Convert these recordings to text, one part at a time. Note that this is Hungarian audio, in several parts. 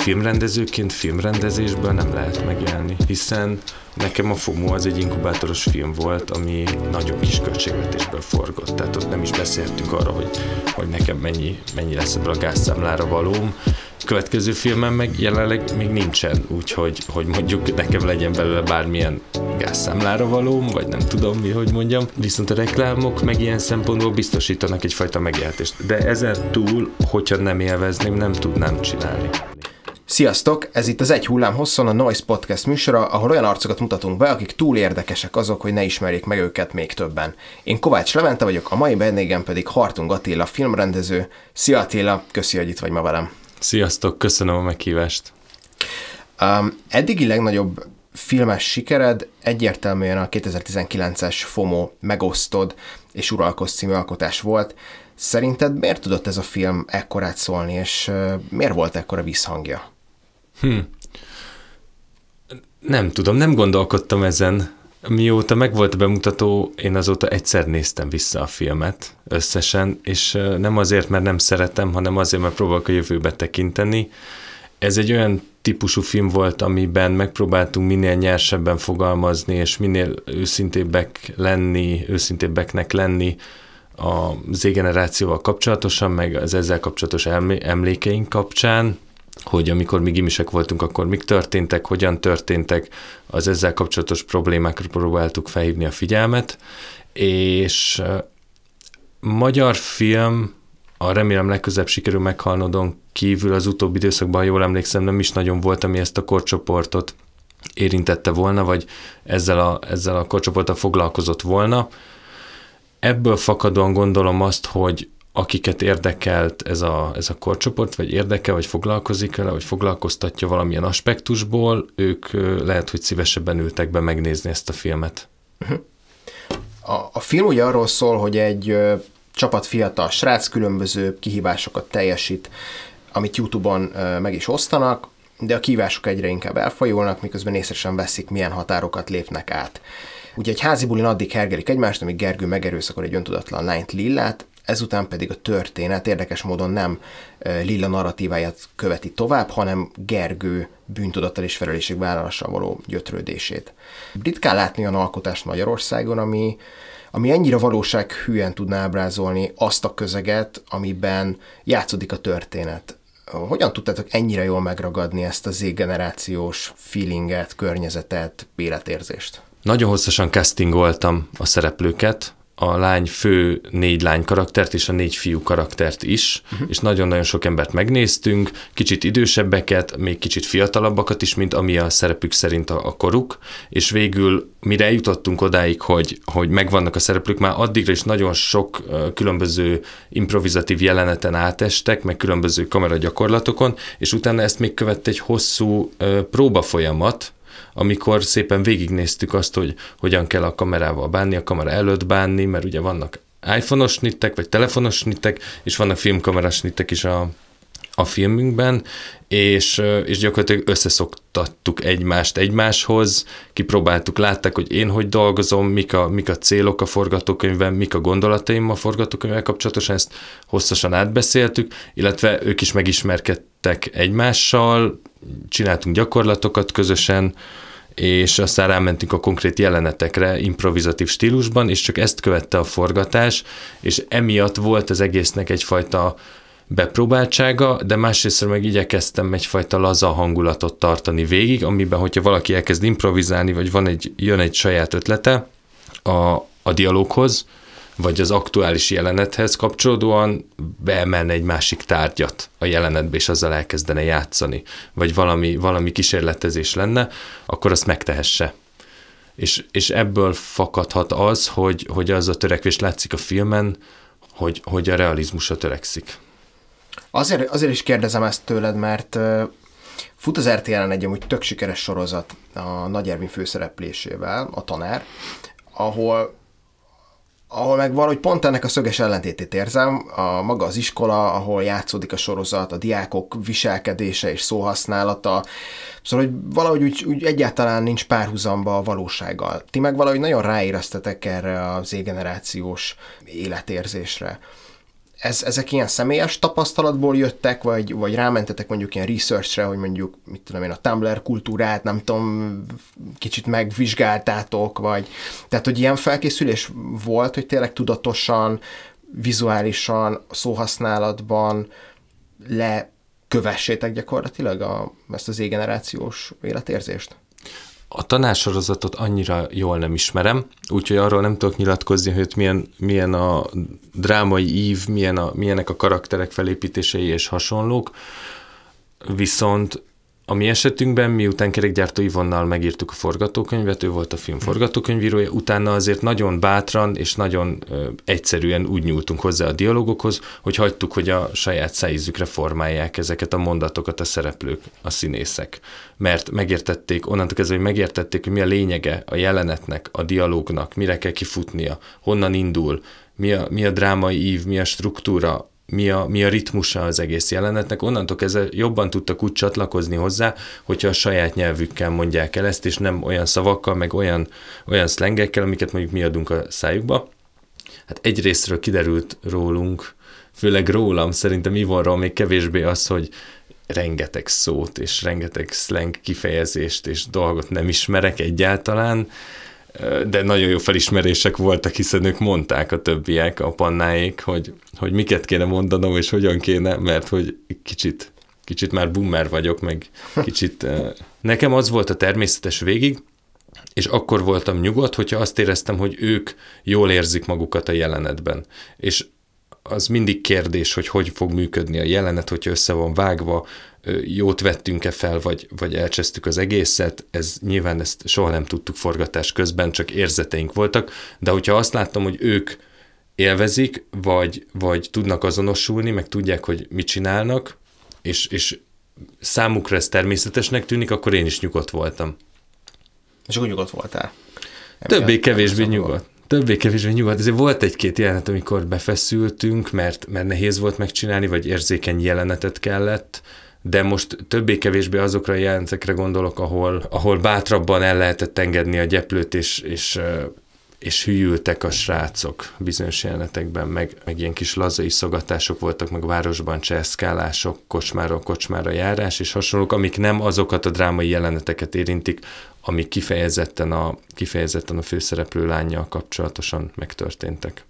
filmrendezőként filmrendezésből nem lehet megélni, hiszen nekem a FOMO az egy inkubátoros film volt, ami nagyon kis költségvetésből forgott, tehát ott nem is beszéltünk arra, hogy, hogy nekem mennyi, mennyi lesz ebből a gázszámlára valóm, következő filmem meg jelenleg még nincsen, úgyhogy hogy mondjuk nekem legyen belőle bármilyen gázszámlára valóm, vagy nem tudom mi, hogy mondjam. Viszont a reklámok meg ilyen szempontból biztosítanak egyfajta megélhetést. De ezen túl, hogyha nem élvezném, nem tudnám csinálni. Sziasztok! Ez itt az Egy hullám hosszon a Noise Podcast műsora, ahol olyan arcokat mutatunk be, akik túl érdekesek azok, hogy ne ismerjék meg őket még többen. Én Kovács Levente vagyok, a mai vendégem pedig Hartung Attila, filmrendező. Szia Attila, köszi, hogy itt vagy ma velem. Sziasztok, köszönöm a meghívást. Um, eddigi legnagyobb filmes sikered egyértelműen a 2019-es FOMO Megosztod és Uralkoz című alkotás volt. Szerinted miért tudott ez a film ekkorát szólni, és miért volt ekkora visszhangja? Hm. Nem tudom, nem gondolkodtam ezen. Mióta megvolt a bemutató, én azóta egyszer néztem vissza a filmet összesen, és nem azért, mert nem szeretem, hanem azért, mert próbálok a jövőbe tekinteni. Ez egy olyan típusú film volt, amiben megpróbáltunk minél nyersebben fogalmazni, és minél őszintébbek lenni, őszintébbeknek lenni a Z-generációval kapcsolatosan, meg az ezzel kapcsolatos emlékeink kapcsán, hogy amikor mi gimisek voltunk, akkor mik történtek, hogyan történtek, az ezzel kapcsolatos problémákra próbáltuk felhívni a figyelmet, és magyar film, a remélem legközebb sikerül meghalnodon kívül az utóbbi időszakban, jól emlékszem, nem is nagyon volt, ami ezt a korcsoportot érintette volna, vagy ezzel a, ezzel a korcsoporttal foglalkozott volna. Ebből fakadóan gondolom azt, hogy akiket érdekelt ez a, ez a korcsoport, vagy érdekel, vagy foglalkozik vele, vagy foglalkoztatja valamilyen aspektusból, ők lehet, hogy szívesebben ültek be megnézni ezt a filmet. A, a film ugye arról szól, hogy egy ö, csapat fiatal srác különböző kihívásokat teljesít, amit YouTube-on ö, meg is osztanak, de a kívások egyre inkább elfajulnak, miközben észre veszik, milyen határokat lépnek át. Ugye egy házi bulin addig hergelik egymást, amíg Gergő megerőszakol egy öntudatlan lányt Lillát, ezután pedig a történet érdekes módon nem Lilla narratíváját követi tovább, hanem Gergő bűntudattal és felelősségvállalással való gyötrődését. Ritkán látni olyan alkotást Magyarországon, ami, ami ennyire valósághűen tudná ábrázolni azt a közeget, amiben játszódik a történet. Hogyan tudtátok ennyire jól megragadni ezt a Z-generációs feelinget, környezetet, életérzést? Nagyon hosszasan castingoltam a szereplőket, a lány fő négy lány karaktert és a négy fiú karaktert is, uh-huh. és nagyon-nagyon sok embert megnéztünk, kicsit idősebbeket, még kicsit fiatalabbakat is, mint ami a szerepük szerint a, a koruk, és végül mire eljutottunk odáig, hogy, hogy megvannak a szereplők, már addigra is nagyon sok különböző improvizatív jeleneten átestek, meg különböző kameragyakorlatokon, és utána ezt még követte egy hosszú uh, próba folyamat, amikor szépen végignéztük azt, hogy hogyan kell a kamerával bánni, a kamera előtt bánni, mert ugye vannak iPhone-os snittek, vagy telefonos snittek, és vannak filmkameras snittek is a, a filmünkben, és, és gyakorlatilag összeszoktattuk egymást egymáshoz, kipróbáltuk, látták, hogy én hogy dolgozom, mik a, mik a célok a forgatókönyvben, mik a gondolataim a forgatókönyvvel kapcsolatosan, ezt hosszasan átbeszéltük, illetve ők is megismerkedtek egymással, csináltunk gyakorlatokat közösen, és aztán rámentünk a konkrét jelenetekre improvizatív stílusban, és csak ezt követte a forgatás, és emiatt volt az egésznek egyfajta bepróbáltsága, de másrészt meg igyekeztem egyfajta laza hangulatot tartani végig, amiben, hogyha valaki elkezd improvizálni, vagy van egy, jön egy saját ötlete a, a dialóghoz, vagy az aktuális jelenethez kapcsolódóan beemelne egy másik tárgyat a jelenetbe, és azzal elkezdene játszani, vagy valami, valami kísérletezés lenne, akkor azt megtehesse. És, és ebből fakadhat az, hogy, hogy az a törekvés látszik a filmen, hogy, hogy a realizmusra törekszik. Azért, azért is kérdezem ezt tőled, mert fut az RTL-en egy amúgy tök sikeres sorozat a Nagy Ervin főszereplésével, a tanár, ahol ahol meg valahogy pont ennek a szöges ellentétét érzem, a maga az iskola, ahol játszódik a sorozat, a diákok viselkedése és szóhasználata, szóval hogy valahogy úgy, úgy egyáltalán nincs párhuzamba a valósággal. Ti meg valahogy nagyon ráéreztetek erre az Z-generációs életérzésre. Ez, ezek ilyen személyes tapasztalatból jöttek, vagy, vagy rámentetek mondjuk ilyen researchre, hogy mondjuk, mit tudom én, a Tumblr kultúrát, nem tudom, kicsit megvizsgáltátok, vagy tehát, hogy ilyen felkészülés volt, hogy tényleg tudatosan, vizuálisan, szóhasználatban lekövessétek gyakorlatilag a, ezt az égenerációs életérzést? A tanársorozatot annyira jól nem ismerem, úgyhogy arról nem tudok nyilatkozni, hogy milyen, milyen a drámai ív, milyen a, milyenek a karakterek felépítései és hasonlók, viszont a mi esetünkben, miután kerékgyártó Ivonnal megírtuk a forgatókönyvet, ő volt a film forgatókönyvírója, utána azért nagyon bátran és nagyon ö, egyszerűen úgy nyúltunk hozzá a dialogokhoz, hogy hagytuk, hogy a saját szájízükre formálják ezeket a mondatokat a szereplők, a színészek. Mert megértették, onnantól kezdve, hogy megértették, hogy mi a lényege a jelenetnek, a dialógnak, mire kell kifutnia, honnan indul, mi a, mi a drámai ív, mi a struktúra, mi a, mi a ritmusa az egész jelenetnek, onnantól kezdve jobban tudtak úgy csatlakozni hozzá, hogyha a saját nyelvükkel mondják el ezt, és nem olyan szavakkal, meg olyan, olyan szlengekkel, amiket mondjuk mi adunk a szájukba. Hát egyrésztről kiderült rólunk, főleg rólam, szerintem Ivonról még kevésbé az, hogy rengeteg szót és rengeteg slang kifejezést és dolgot nem ismerek egyáltalán, de nagyon jó felismerések voltak, hiszen ők mondták a többiek, a pannáik, hogy, hogy miket kéne mondanom, és hogyan kéne, mert hogy kicsit, kicsit már boomer vagyok, meg kicsit... Nekem az volt a természetes végig, és akkor voltam nyugodt, hogyha azt éreztem, hogy ők jól érzik magukat a jelenetben. És az mindig kérdés, hogy hogy fog működni a jelenet, hogyha össze van vágva, jót vettünk-e fel, vagy, vagy elcsesztük az egészet, ez nyilván ezt soha nem tudtuk forgatás közben, csak érzeteink voltak, de hogyha azt láttam, hogy ők élvezik, vagy, vagy tudnak azonosulni, meg tudják, hogy mit csinálnak, és, és számukra ez természetesnek tűnik, akkor én is nyugodt voltam. És akkor nyugodt voltál? Többé-kevésbé nyugodt. Többé-kevésbé nyugodt. Ezért volt egy-két jelenet, amikor befeszültünk, mert, mert nehéz volt megcsinálni, vagy érzékeny jelenetet kellett, de most többé-kevésbé azokra a jelentekre gondolok, ahol, ahol bátrabban el lehetett engedni a gyeplőt, és, és, és hűltek a srácok bizonyos jelenetekben, meg, meg ilyen kis lazai szogatások voltak, meg városban cseszkálások, kocsmáról kocsmára járás, és hasonlók, amik nem azokat a drámai jeleneteket érintik, amik kifejezetten a, kifejezetten a főszereplő lányjal kapcsolatosan megtörténtek.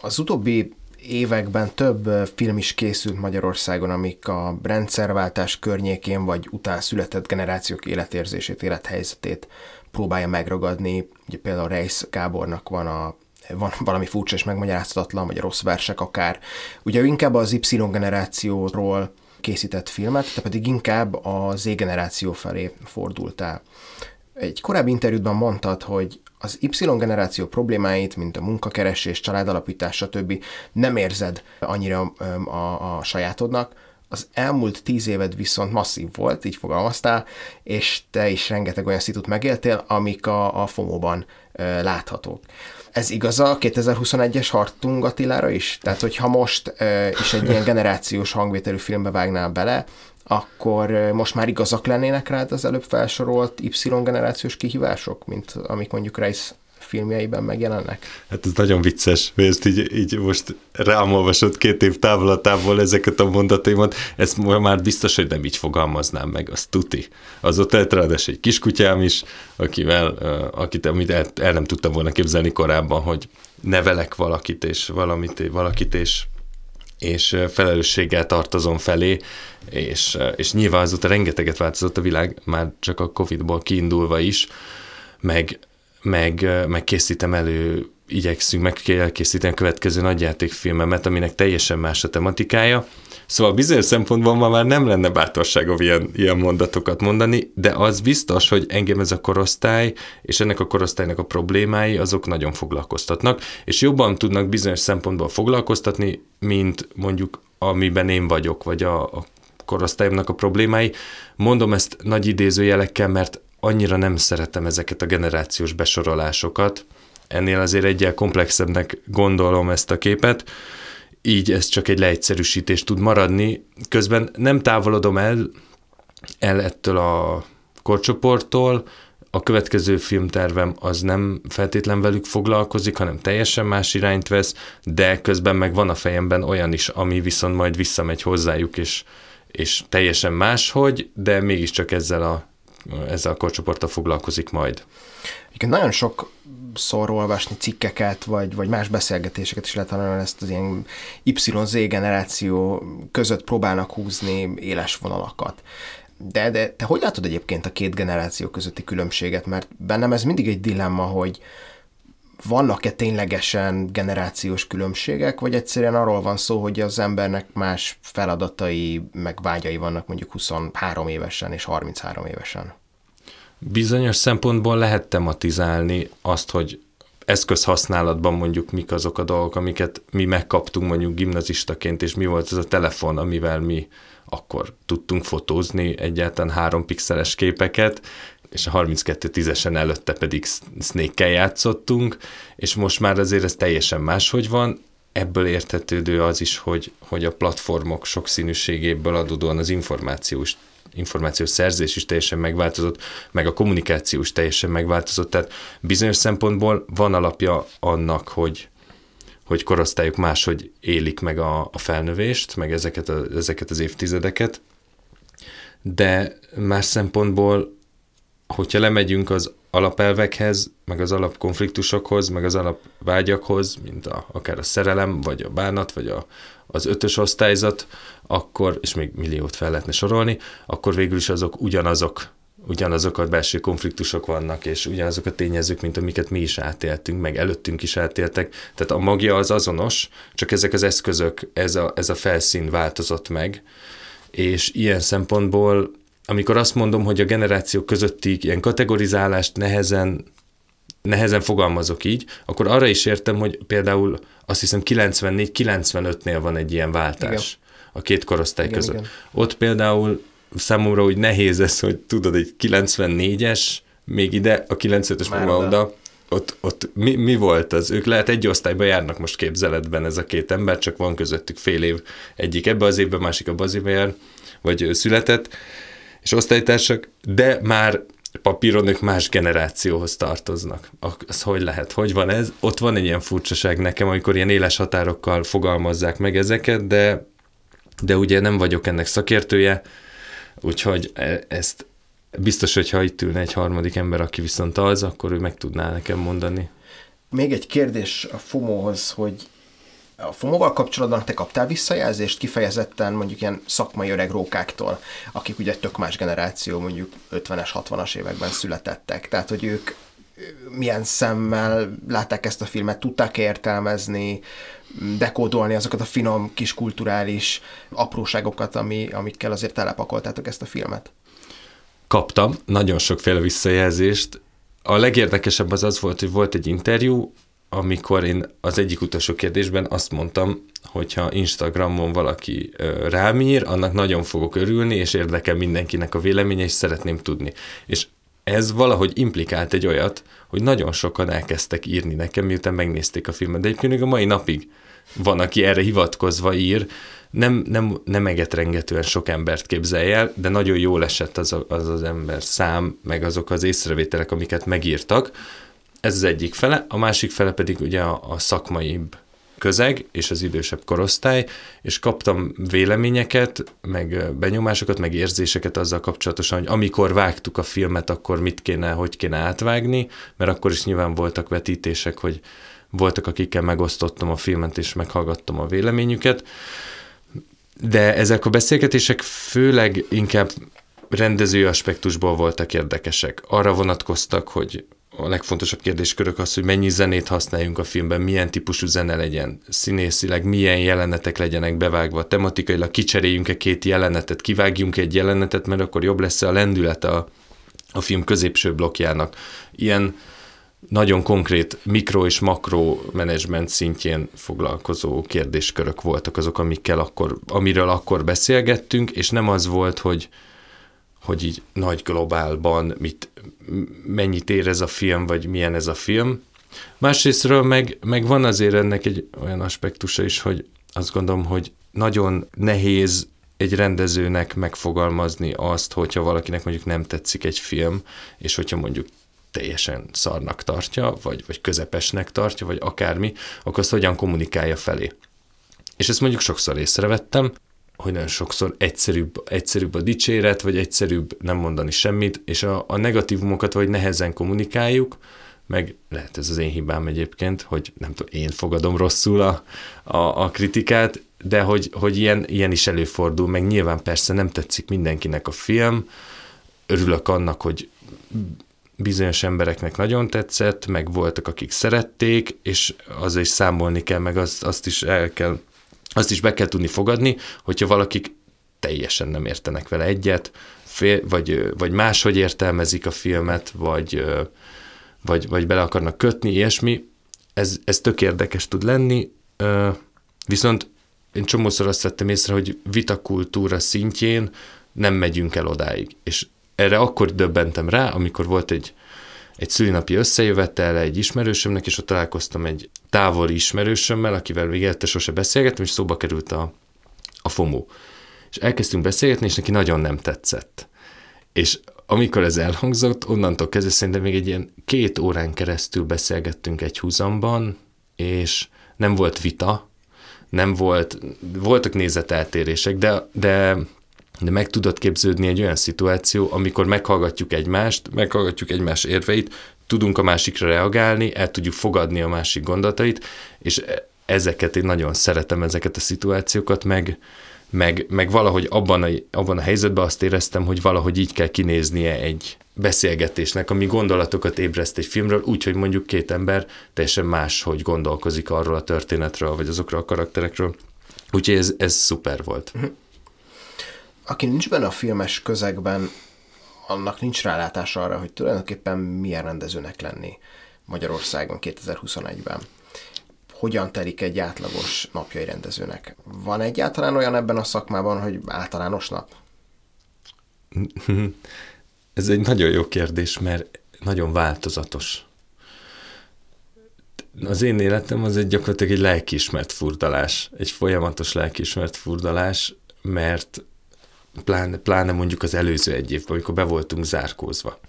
Az utóbbi években több film is készült Magyarországon, amik a rendszerváltás környékén vagy után született generációk életérzését, élethelyzetét próbálja megragadni. Ugye például Reis Gábornak van a van valami furcsa és megmagyarázhatatlan, vagy a rossz versek akár. Ugye ő inkább az Y generációról készített filmet, te pedig inkább a Z generáció felé fordultál. Egy korábbi interjúban mondtad, hogy az Y-generáció problémáit, mint a munkakeresés, családalapítás, stb. nem érzed annyira a, a sajátodnak, az elmúlt tíz éved viszont masszív volt, így fogalmaztál, és te is rengeteg olyan szitut megéltél, amik a, a FOMO-ban ö, láthatók. Ez igaz a 2021-es Hartung Attilára is? Tehát, hogyha most ö, is egy ilyen generációs hangvételű filmbe vágnál bele, akkor most már igazak lennének rád az előbb felsorolt Y-generációs kihívások, mint amik mondjuk Reis filmjeiben megjelennek? Hát ez nagyon vicces, hogy ezt így, így most rám olvasott két év távolatából ezeket a mondataimat, ezt már biztos, hogy nem így fogalmaznám meg, az tuti. Az ott ráadásul egy kiskutyám is, akivel, akit amit el, el nem tudtam volna képzelni korábban, hogy nevelek valakit és valamit, valakit, és és felelősséggel tartozom felé, és, és nyilván azóta rengeteget változott a világ, már csak a Covid-ból kiindulva is, meg, meg, meg készítem elő, igyekszünk meg elkészíteni a következő nagyjátékfilmemet, aminek teljesen más a tematikája, Szóval bizonyos szempontból ma már nem lenne bátorságom ilyen, ilyen mondatokat mondani, de az biztos, hogy engem ez a korosztály, és ennek a korosztálynak a problémái, azok nagyon foglalkoztatnak, és jobban tudnak bizonyos szempontból foglalkoztatni, mint mondjuk amiben én vagyok, vagy a, a korosztályomnak a problémái. Mondom ezt nagy idézőjelekkel, mert annyira nem szeretem ezeket a generációs besorolásokat, ennél azért egyel komplexebbnek gondolom ezt a képet, így ez csak egy leegyszerűsítés tud maradni. Közben nem távolodom el, el ettől a korcsoporttól, a következő filmtervem az nem feltétlen velük foglalkozik, hanem teljesen más irányt vesz, de közben meg van a fejemben olyan is, ami viszont majd visszamegy hozzájuk, és, és teljesen máshogy, de mégiscsak ezzel a, ezzel a korcsoporttal foglalkozik majd. Igen, nagyon sok szor olvasni cikkeket, vagy, vagy más beszélgetéseket is lehet hallani, ezt az ilyen YZ generáció között próbálnak húzni éles vonalakat. De, de te hogy látod egyébként a két generáció közötti különbséget? Mert bennem ez mindig egy dilemma, hogy vannak-e ténylegesen generációs különbségek, vagy egyszerűen arról van szó, hogy az embernek más feladatai, meg vágyai vannak mondjuk 23 évesen és 33 évesen? Bizonyos szempontból lehet tematizálni azt, hogy eszközhasználatban mondjuk mik azok a dolgok, amiket mi megkaptunk mondjuk gimnazistaként, és mi volt ez a telefon, amivel mi akkor tudtunk fotózni egyáltalán három pixeles képeket, és a 32 tízesen előtte pedig snake játszottunk, és most már azért ez teljesen máshogy van, ebből értetődő az is, hogy, hogy a platformok sokszínűségéből adódóan az információs információs szerzés is teljesen megváltozott, meg a kommunikáció is teljesen megváltozott, tehát bizonyos szempontból van alapja annak, hogy, hogy korosztályok máshogy élik meg a, a felnövést, meg ezeket, a, ezeket az évtizedeket, de más szempontból, hogyha lemegyünk az alapelvekhez, meg az alapkonfliktusokhoz, meg az alapvágyakhoz, mint a, akár a szerelem, vagy a bánat, vagy a, az ötös osztályzat, akkor, és még milliót fel lehetne sorolni, akkor végül is azok ugyanazok, ugyanazok a belső konfliktusok vannak, és ugyanazok a tényezők, mint amiket mi is átéltünk, meg előttünk is átéltek. Tehát a magja az azonos, csak ezek az eszközök, ez a, ez a felszín változott meg, és ilyen szempontból, amikor azt mondom, hogy a generációk közötti ilyen kategorizálást nehezen nehezen fogalmazok így, akkor arra is értem, hogy például azt hiszem 94-95-nél van egy ilyen váltás igen. a két korosztály igen, között. Igen. Ott például számomra úgy nehéz ez, hogy tudod, egy 94-es, még ide, a 95-ös meg oda, ott, ott mi, mi volt az? Ők lehet egy osztályba járnak most képzeletben ez a két ember, csak van közöttük fél év. Egyik ebbe az évben, másik abba az évben jár, vagy született, és osztálytársak, de már papíron ők más generációhoz tartoznak. Az hogy lehet? Hogy van ez? Ott van egy ilyen furcsaság nekem, amikor ilyen éles határokkal fogalmazzák meg ezeket, de, de ugye nem vagyok ennek szakértője, úgyhogy e, ezt biztos, hogy ha itt ülne egy harmadik ember, aki viszont az, akkor ő meg tudná nekem mondani. Még egy kérdés a FOMO-hoz, hogy a FOMO-val kapcsolatban te kaptál visszajelzést kifejezetten mondjuk ilyen szakmai öreg rókáktól, akik ugye tök más generáció, mondjuk 50-es, 60-as években születettek. Tehát, hogy ők milyen szemmel látták ezt a filmet, tudták értelmezni, dekódolni azokat a finom kis kulturális apróságokat, ami, amikkel azért telepakoltátok ezt a filmet? Kaptam nagyon sokféle visszajelzést. A legérdekesebb az az volt, hogy volt egy interjú, amikor én az egyik utolsó kérdésben azt mondtam, hogyha Instagramon valaki rám ír, annak nagyon fogok örülni, és érdekel mindenkinek a véleménye, és szeretném tudni. És ez valahogy implikált egy olyat, hogy nagyon sokan elkezdtek írni nekem, miután megnézték a filmet. De egyébként még a mai napig van, aki erre hivatkozva ír, nem, nem, nem egetrengetően sok embert képzelj el, de nagyon jól esett az, a, az az ember szám, meg azok az észrevételek, amiket megírtak, ez az egyik fele, a másik fele pedig ugye a, a szakmaibb közeg és az idősebb korosztály, és kaptam véleményeket, meg benyomásokat, meg érzéseket azzal kapcsolatosan, hogy amikor vágtuk a filmet, akkor mit kéne, hogy kéne átvágni, mert akkor is nyilván voltak vetítések, hogy voltak, akikkel megosztottam a filmet, és meghallgattam a véleményüket, de ezek a beszélgetések főleg inkább rendező aspektusból voltak érdekesek. Arra vonatkoztak, hogy a legfontosabb kérdéskörök az, hogy mennyi zenét használjunk a filmben, milyen típusú zene legyen, színészileg milyen jelenetek legyenek bevágva, tematikailag kicseréljünk-e két jelenetet, kivágjunk egy jelenetet, mert akkor jobb lesz a lendület a, a film középső blokkjának. Ilyen nagyon konkrét mikro és makro menedzsment szintjén foglalkozó kérdéskörök voltak azok, amikkel akkor, amiről akkor beszélgettünk, és nem az volt, hogy, hogy így nagy globálban mit, mennyit ér ez a film, vagy milyen ez a film. Másrésztről meg, meg van azért ennek egy olyan aspektusa is, hogy azt gondolom, hogy nagyon nehéz egy rendezőnek megfogalmazni azt, hogyha valakinek mondjuk nem tetszik egy film, és hogyha mondjuk teljesen szarnak tartja, vagy, vagy közepesnek tartja, vagy akármi, akkor azt hogyan kommunikálja felé. És ezt mondjuk sokszor észrevettem, hogy nagyon sokszor egyszerűbb, egyszerűbb a dicséret, vagy egyszerűbb nem mondani semmit, és a, a negatívumokat vagy nehezen kommunikáljuk, meg lehet ez az én hibám egyébként, hogy nem tudom, én fogadom rosszul a, a, a kritikát, de hogy, hogy ilyen, ilyen is előfordul, meg nyilván persze nem tetszik mindenkinek a film, örülök annak, hogy bizonyos embereknek nagyon tetszett, meg voltak, akik szerették, és azzal is számolni kell, meg azt, azt is el kell, azt is be kell tudni fogadni, hogyha valakik teljesen nem értenek vele egyet, fél, vagy, vagy máshogy értelmezik a filmet, vagy, vagy, vagy bele akarnak kötni, ilyesmi, ez, ez tök érdekes tud lenni, viszont én csomószor azt vettem észre, hogy vitakultúra szintjén nem megyünk el odáig. És erre akkor döbbentem rá, amikor volt egy, egy szülinapi összejövetel egy ismerősömnek, és ott találkoztam egy távoli ismerősömmel, akivel még élette sose beszélgettem, és szóba került a, a FOMO. És elkezdtünk beszélgetni, és neki nagyon nem tetszett. És amikor ez elhangzott, onnantól kezdve szerintem még egy ilyen két órán keresztül beszélgettünk egy húzamban, és nem volt vita, nem volt, voltak nézeteltérések, de, de, de meg tudott képződni egy olyan szituáció, amikor meghallgatjuk egymást, meghallgatjuk egymás érveit, tudunk a másikra reagálni, el tudjuk fogadni a másik gondolatait, és ezeket én nagyon szeretem, ezeket a szituációkat, meg, meg, meg valahogy abban a, abban a helyzetben azt éreztem, hogy valahogy így kell kinéznie egy beszélgetésnek, ami gondolatokat ébreszt egy filmről, úgyhogy mondjuk két ember teljesen más, hogy gondolkozik arról a történetről, vagy azokról a karakterekről. Úgyhogy ez, ez szuper volt. Aki nincs benne a filmes közegben, annak nincs rálátása arra, hogy tulajdonképpen milyen rendezőnek lenni Magyarországon 2021-ben hogyan telik egy átlagos napjai rendezőnek? Van egyáltalán olyan ebben a szakmában, hogy általános nap? Ez egy nagyon jó kérdés, mert nagyon változatos. Az én életem az egy gyakorlatilag egy lelkiismert furdalás, egy folyamatos lelkiismert furdalás, mert pláne, pláne mondjuk az előző egy évben, amikor be voltunk zárkózva,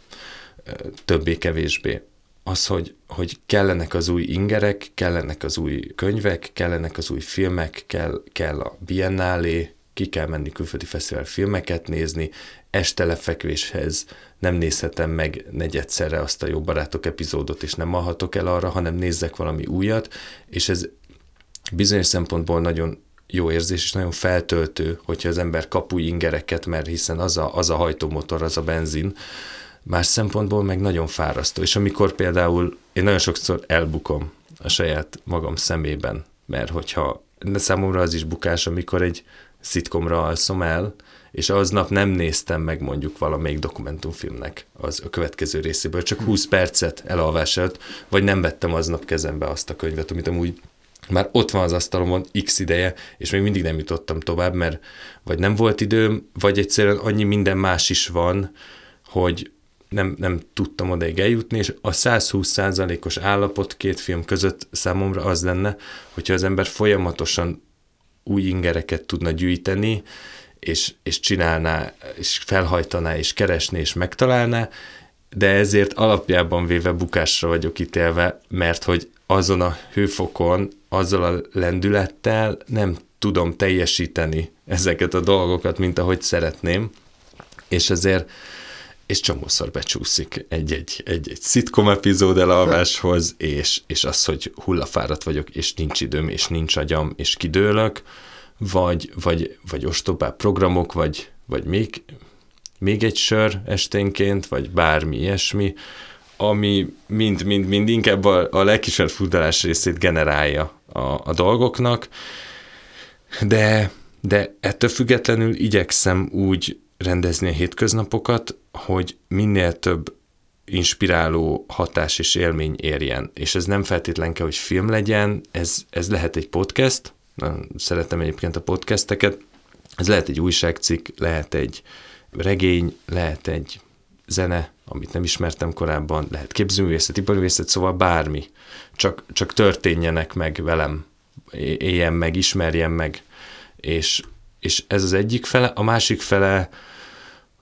többé-kevésbé. Az, hogy, hogy kellenek az új ingerek, kellenek az új könyvek, kellenek az új filmek, kell, kell a biennálé, ki kell menni külföldi fesztivál filmeket nézni, este lefekvéshez nem nézhetem meg negyedszerre azt a Jó Barátok epizódot, és nem alhatok el arra, hanem nézzek valami újat, és ez bizonyos szempontból nagyon jó érzés, és nagyon feltöltő, hogyha az ember kap új ingereket, mert hiszen az a, az a hajtómotor, az a benzin, más szempontból meg nagyon fárasztó. És amikor például én nagyon sokszor elbukom a saját magam szemében, mert hogyha számomra az is bukás, amikor egy szitkomra alszom el, és aznap nem néztem meg mondjuk valamelyik dokumentumfilmnek az a következő részéből, csak 20 percet elalvás előtt, vagy nem vettem aznap kezembe azt a könyvet, amit amúgy már ott van az asztalomon x ideje, és még mindig nem jutottam tovább, mert vagy nem volt időm, vagy egyszerűen annyi minden más is van, hogy, nem, nem tudtam odaig eljutni, és a 120% os állapot két film között számomra az lenne, hogyha az ember folyamatosan új ingereket tudna gyűjteni, és, és csinálná, és felhajtaná, és keresné, és megtalálná, de ezért alapjában véve bukásra vagyok ítélve, mert hogy azon a hőfokon, azzal a lendülettel nem tudom teljesíteni ezeket a dolgokat, mint ahogy szeretném, és ezért és csomószor becsúszik egy-egy, egy-egy szitkom epizód elalváshoz, és, és az, hogy hullafáradt vagyok, és nincs időm, és nincs agyam, és kidőlök, vagy, vagy, vagy ostobább programok, vagy, vagy még, még egy sör esténként, vagy bármi ilyesmi, ami mind, mind, mind inkább a, a legkisebb furdalás részét generálja a, a dolgoknak, de, de ettől függetlenül igyekszem úgy rendezni a hétköznapokat, hogy minél több inspiráló hatás és élmény érjen. És ez nem feltétlen kell, hogy film legyen, ez, ez lehet egy podcast, szeretem egyébként a podcasteket, ez lehet egy újságcikk, lehet egy regény, lehet egy zene, amit nem ismertem korábban, lehet képzőművészet, iparművészet, szóval bármi. Csak, csak történjenek meg velem, éljen meg, ismerjen meg, és, és ez az egyik fele. A másik fele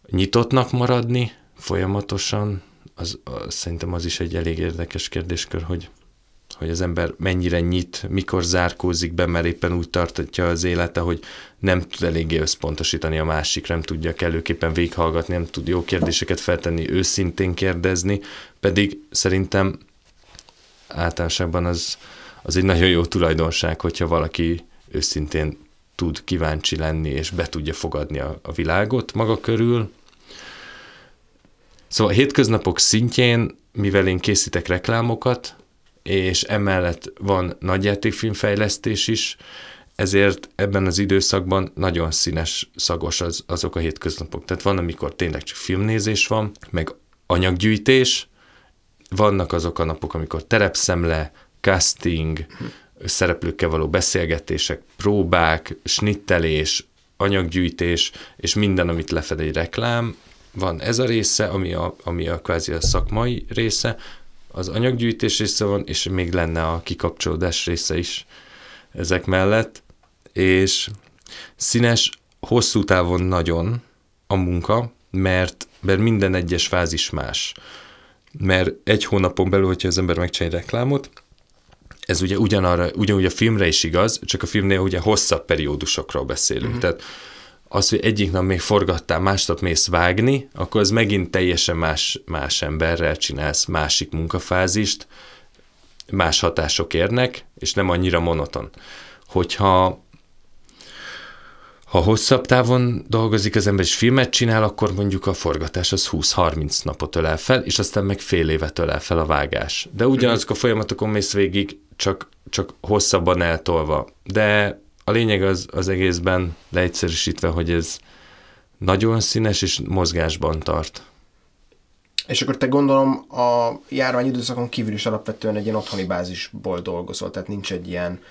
nyitottnak maradni folyamatosan, az, az, szerintem az is egy elég érdekes kérdéskör, hogy, hogy az ember mennyire nyit, mikor zárkózik be, mert éppen úgy tartatja az élete, hogy nem tud eléggé összpontosítani a másik, nem tudja kellőképpen véghallgatni, nem tud jó kérdéseket feltenni, őszintén kérdezni, pedig szerintem általánosságban az, az egy nagyon jó tulajdonság, hogyha valaki őszintén tud kíváncsi lenni, és be tudja fogadni a, a világot maga körül. Szóval a hétköznapok szintjén, mivel én készítek reklámokat, és emellett van nagyjátékfilmfejlesztés is, ezért ebben az időszakban nagyon színes, szagos az, azok a hétköznapok. Tehát van, amikor tényleg csak filmnézés van, meg anyaggyűjtés, vannak azok a napok, amikor terepszemle, casting, szereplőkkel való beszélgetések, próbák, snittelés, anyaggyűjtés, és minden, amit lefed egy reklám. Van ez a része, ami a, ami a kvázi a szakmai része, az anyaggyűjtés része van, és még lenne a kikapcsolódás része is ezek mellett, és színes, hosszú távon nagyon a munka, mert, mert minden egyes fázis más. Mert egy hónapon belül, hogyha az ember megcsinálja reklámot, ez ugye ugyanarra, ugyanúgy a filmre is igaz, csak a filmnél ugye hosszabb periódusokról beszélünk. Uh-huh. Tehát az, hogy egyik nap még forgattál, másnap mész vágni, akkor az megint teljesen más, más emberrel csinálsz másik munkafázist, más hatások érnek, és nem annyira monoton. Hogyha ha hosszabb távon dolgozik az ember és filmet csinál, akkor mondjuk a forgatás az 20-30 napot ölel fel, és aztán meg fél évet ölel fel a vágás. De ugyanazok a folyamatokon mész végig, csak, csak hosszabban eltolva. De a lényeg az, az egészben leegyszerűsítve, hogy ez nagyon színes és mozgásban tart. És akkor te gondolom a járvány időszakon kívül is alapvetően egy ilyen otthoni bázisból dolgozol, tehát nincs egy ilyen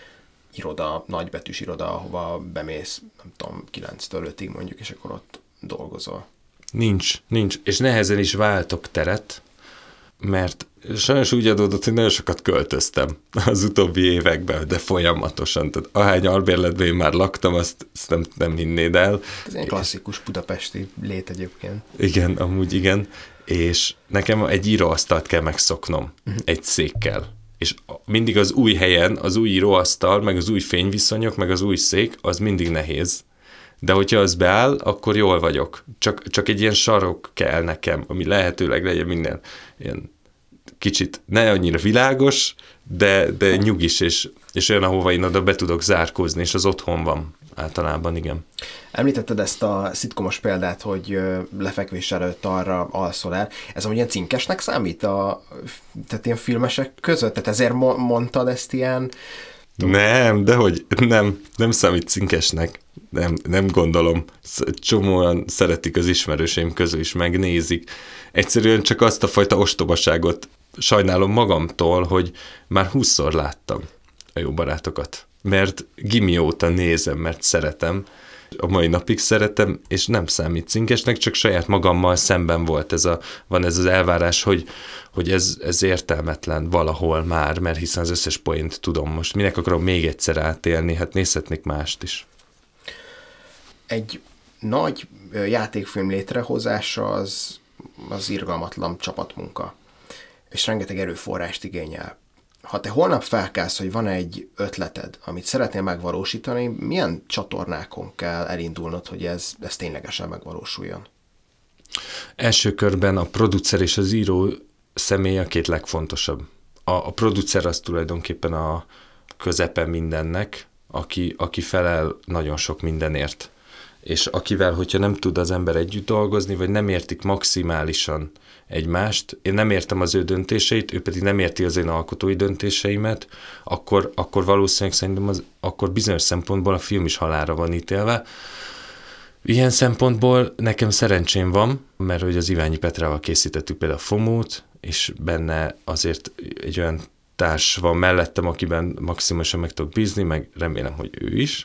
iroda, nagybetűs iroda, ahova bemész, nem tudom, 9-től 5-ig mondjuk, és akkor ott dolgozol. Nincs, nincs, és nehezen is váltok teret, mert sajnos úgy adódott, hogy nagyon sokat költöztem az utóbbi években, de folyamatosan. Tehát ahány albérletben én már laktam, azt, azt nem, nem hinnéd el. Ez egy klasszikus budapesti lét egyébként. Igen, amúgy igen. És nekem egy íróasztalt kell megszoknom, uh-huh. egy székkel. És mindig az új helyen, az új íróasztal, meg az új fényviszonyok, meg az új szék, az mindig nehéz. De hogyha az beáll, akkor jól vagyok. Csak, csak egy ilyen sarok kell nekem, ami lehetőleg legyen minden ilyen kicsit ne annyira világos, de, de nyugis, és, és olyan, ahova én oda be tudok zárkózni, és az otthon van általában, igen. Említetted ezt a szitkomos példát, hogy lefekvés előtt arra alszol el. Ez amúgy ilyen cinkesnek számít a tehát ilyen filmesek között? Tehát ezért mondtad ezt ilyen... Nem, de hogy nem, nem számít cinkesnek. Nem, nem gondolom. Csomóan szeretik az ismerőseim közül is, megnézik. Egyszerűen csak azt a fajta ostobaságot sajnálom magamtól, hogy már húszszor láttam a jó barátokat. Mert gimi óta nézem, mert szeretem, a mai napig szeretem, és nem számít cinkesnek, csak saját magammal szemben volt ez a, van ez az elvárás, hogy, hogy ez, ez értelmetlen valahol már, mert hiszen az összes poént tudom most. Minek akarom még egyszer átélni, hát nézhetnék mást is. Egy nagy játékfilm létrehozása az, az irgalmatlan csapatmunka és rengeteg erőforrást igényel. Ha te holnap felkelsz, hogy van egy ötleted, amit szeretnél megvalósítani, milyen csatornákon kell elindulnod, hogy ez, ez ténylegesen megvalósuljon? Első körben a producer és az író személy a két legfontosabb. A, a producer az tulajdonképpen a közepe mindennek, aki, aki felel nagyon sok mindenért. És akivel, hogyha nem tud az ember együtt dolgozni, vagy nem értik maximálisan egymást, én nem értem az ő döntéseit, ő pedig nem érti az én alkotói döntéseimet, akkor, akkor valószínűleg szerintem az, akkor bizonyos szempontból a film is halára van ítélve. Ilyen szempontból nekem szerencsém van, mert hogy az Iványi Petrával készítettük például a Fomót, és benne azért egy olyan társ van mellettem, akiben maximálisan meg tudok bízni, meg remélem, hogy ő is.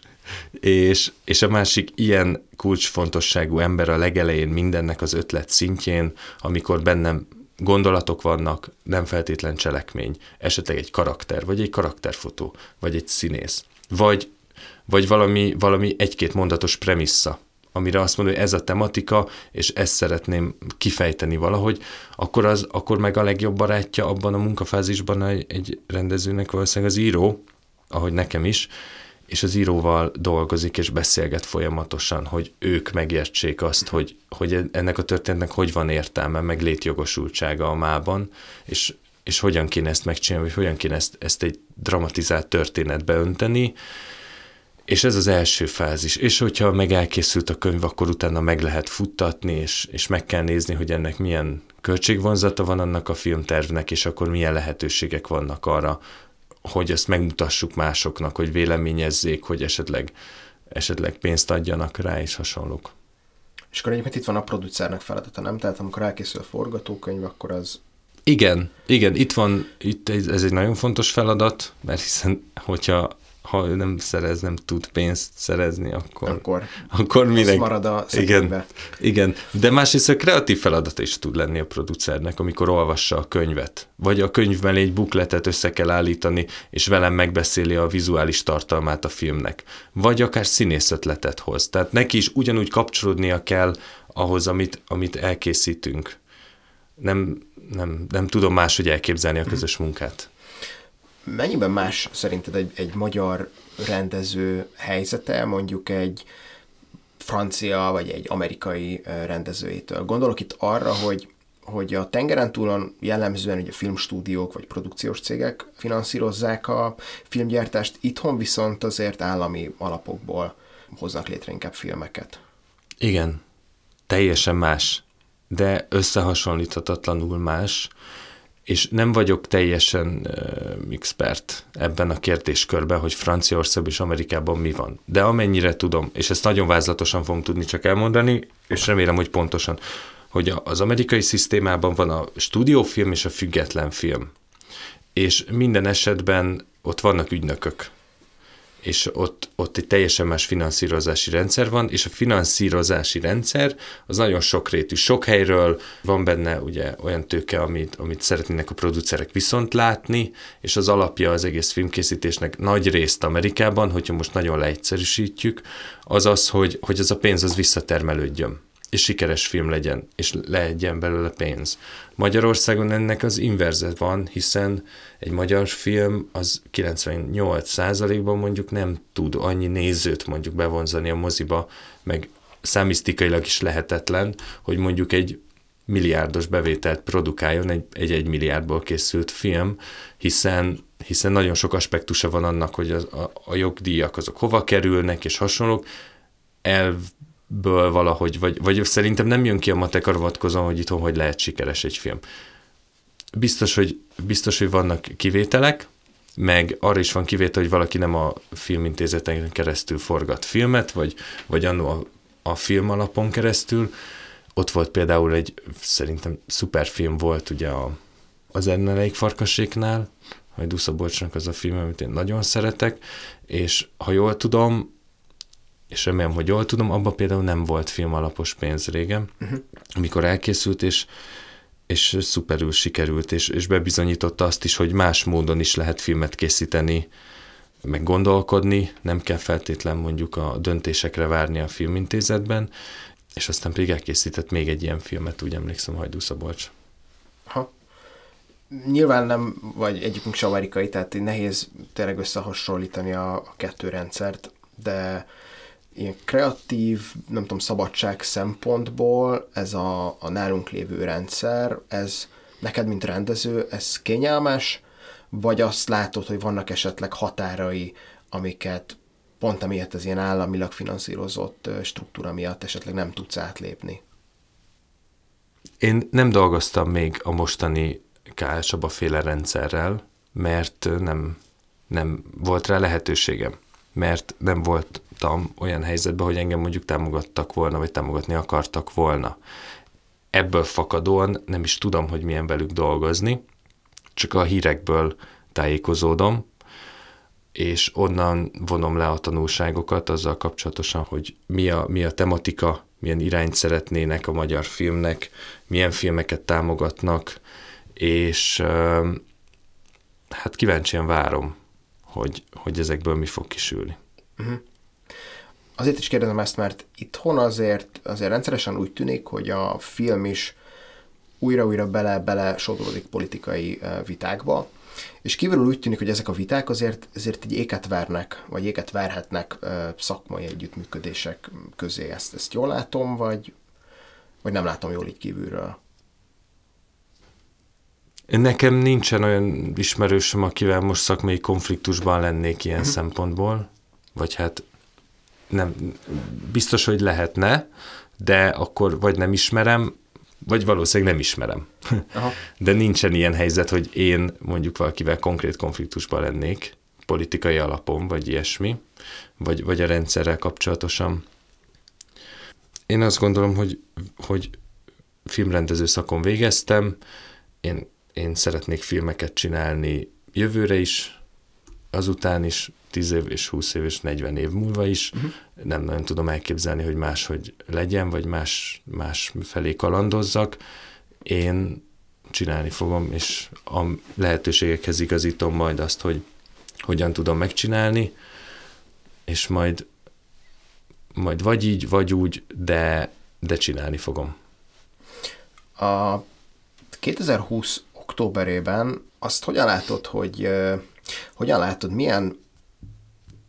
És, és a másik ilyen kulcsfontosságú ember a legelején mindennek az ötlet szintjén, amikor bennem gondolatok vannak, nem feltétlen cselekmény, esetleg egy karakter, vagy egy karakterfotó, vagy egy színész, vagy, vagy valami, valami egy-két mondatos premissza, amire azt mondom, hogy ez a tematika, és ezt szeretném kifejteni valahogy, akkor, az, akkor meg a legjobb barátja abban a munkafázisban egy, rendezőnek valószínűleg az író, ahogy nekem is, és az íróval dolgozik és beszélget folyamatosan, hogy ők megértsék azt, hogy, hogy ennek a történetnek hogy van értelme, meg létjogosultsága a mában, és, és hogyan kéne ezt megcsinálni, vagy hogyan kéne ezt, ezt egy dramatizált történetbe önteni, és ez az első fázis. És hogyha meg elkészült a könyv, akkor utána meg lehet futtatni, és, és meg kell nézni, hogy ennek milyen költségvonzata van annak a filmtervnek, és akkor milyen lehetőségek vannak arra, hogy ezt megmutassuk másoknak, hogy véleményezzék, hogy esetleg, esetleg pénzt adjanak rá, és hasonlók. És akkor egyébként itt van a producernek feladata, nem? Tehát amikor elkészül a forgatókönyv, akkor az... Igen, igen, itt van, itt ez egy nagyon fontos feladat, mert hiszen, hogyha ha ő nem szerez, nem tud pénzt szerezni, akkor, akkor, akkor minek... marad a igen, igen, de másrészt a kreatív feladata is tud lenni a producernek, amikor olvassa a könyvet. Vagy a könyv mellé egy bukletet össze kell állítani, és velem megbeszéli a vizuális tartalmát a filmnek. Vagy akár színészötletet hoz. Tehát neki is ugyanúgy kapcsolódnia kell ahhoz, amit, amit elkészítünk. Nem, nem, nem tudom máshogy elképzelni a közös munkát. Mennyiben más szerinted egy, egy magyar rendező helyzete, mondjuk egy francia vagy egy amerikai rendezőjétől? Gondolok itt arra, hogy hogy a tengeren túlon jellemzően ugye filmstúdiók vagy produkciós cégek finanszírozzák a filmgyártást, itthon viszont azért állami alapokból hoznak létre inkább filmeket. Igen, teljesen más, de összehasonlíthatatlanul más és nem vagyok teljesen uh, expert ebben a kérdéskörben, hogy Franciaország és Amerikában mi van. De amennyire tudom, és ezt nagyon vázlatosan fogom tudni csak elmondani, és remélem, hogy pontosan, hogy az amerikai szisztémában van a stúdiófilm és a független film. És minden esetben ott vannak ügynökök, és ott, ott egy teljesen más finanszírozási rendszer van, és a finanszírozási rendszer az nagyon sokrétű. Sok helyről van benne ugye olyan tőke, amit, amit szeretnének a producerek viszont látni, és az alapja az egész filmkészítésnek nagy részt Amerikában, hogyha most nagyon leegyszerűsítjük, az az, hogy, hogy ez a pénz az visszatermelődjön és sikeres film legyen, és legyen belőle pénz. Magyarországon ennek az inverze van, hiszen egy magyar film az 98%-ban mondjuk nem tud annyi nézőt mondjuk bevonzani a moziba, meg számisztikailag is lehetetlen, hogy mondjuk egy milliárdos bevételt produkáljon egy, egy egy milliárdból készült film, hiszen, hiszen nagyon sok aspektusa van annak, hogy az, a, a jogdíjak azok hova kerülnek, és hasonlók. El ből valahogy, vagy, vagy szerintem nem jön ki a matek arra vonatkozóan, hogy itthon hogy lehet sikeres egy film. Biztos, hogy, biztos, hogy vannak kivételek, meg arra is van kivétel, hogy valaki nem a filmintézeten keresztül forgat filmet, vagy, vagy annó a, a film alapon keresztül. Ott volt például egy, szerintem szuper film volt ugye a, az Enneleik farkaséknál, hogy Dusza Bocsnak az a film, amit én nagyon szeretek, és ha jól tudom, és remélem, hogy jól tudom, abban például nem volt film alapos pénz régen, uh-huh. amikor elkészült, és, és szuperül sikerült, és, és bebizonyította azt is, hogy más módon is lehet filmet készíteni, meg gondolkodni, nem kell feltétlen mondjuk a döntésekre várni a filmintézetben, és aztán pedig elkészített még egy ilyen filmet, úgy emlékszem, Hajdú Szabolcs. Ha. Nyilván nem vagy egyikünk se amerikai, tehát nehéz tényleg összehasonlítani a, a kettő rendszert, de ilyen kreatív, nem tudom, szabadság szempontból ez a, a nálunk lévő rendszer, ez neked, mint rendező, ez kényelmes, vagy azt látod, hogy vannak esetleg határai, amiket pont amiatt az ilyen államilag finanszírozott struktúra miatt esetleg nem tudsz átlépni? Én nem dolgoztam még a mostani K.L. Csaba féle rendszerrel, mert nem, nem volt rá lehetőségem, mert nem volt jutottam olyan helyzetbe, hogy engem mondjuk támogattak volna, vagy támogatni akartak volna. Ebből fakadóan nem is tudom, hogy milyen velük dolgozni, csak a hírekből tájékozódom, és onnan vonom le a tanulságokat azzal kapcsolatosan, hogy mi a, mi a tematika, milyen irányt szeretnének a magyar filmnek, milyen filmeket támogatnak, és hát kíváncsian várom, hogy, hogy ezekből mi fog kisülni. Uh-huh azért is kérdezem ezt, mert itthon azért, azért rendszeresen úgy tűnik, hogy a film is újra-újra bele-bele sodródik politikai vitákba, és kívülről úgy tűnik, hogy ezek a viták azért, azért egy éket vernek, vagy éket verhetnek szakmai együttműködések közé. Ezt, ezt jól látom, vagy, vagy nem látom jól így kívülről? Nekem nincsen olyan ismerősöm, akivel most szakmai konfliktusban lennék ilyen uh-huh. szempontból, vagy hát nem, biztos, hogy lehetne, de akkor vagy nem ismerem, vagy valószínűleg nem ismerem. Aha. De nincsen ilyen helyzet, hogy én mondjuk valakivel konkrét konfliktusban lennék, politikai alapon, vagy ilyesmi, vagy, vagy a rendszerrel kapcsolatosan. Én azt gondolom, hogy, hogy filmrendező szakon végeztem, én, én szeretnék filmeket csinálni jövőre is, azután is, 10 év és 20 év és 40 év múlva is. Uh-huh. Nem nagyon tudom elképzelni, hogy máshogy legyen, vagy más, más felé kalandozzak. Én csinálni fogom, és a lehetőségekhez igazítom majd azt, hogy hogyan tudom megcsinálni, és majd, majd vagy így, vagy úgy, de, de csinálni fogom. A 2020 októberében azt hogyan látod, hogy hogyan látod, milyen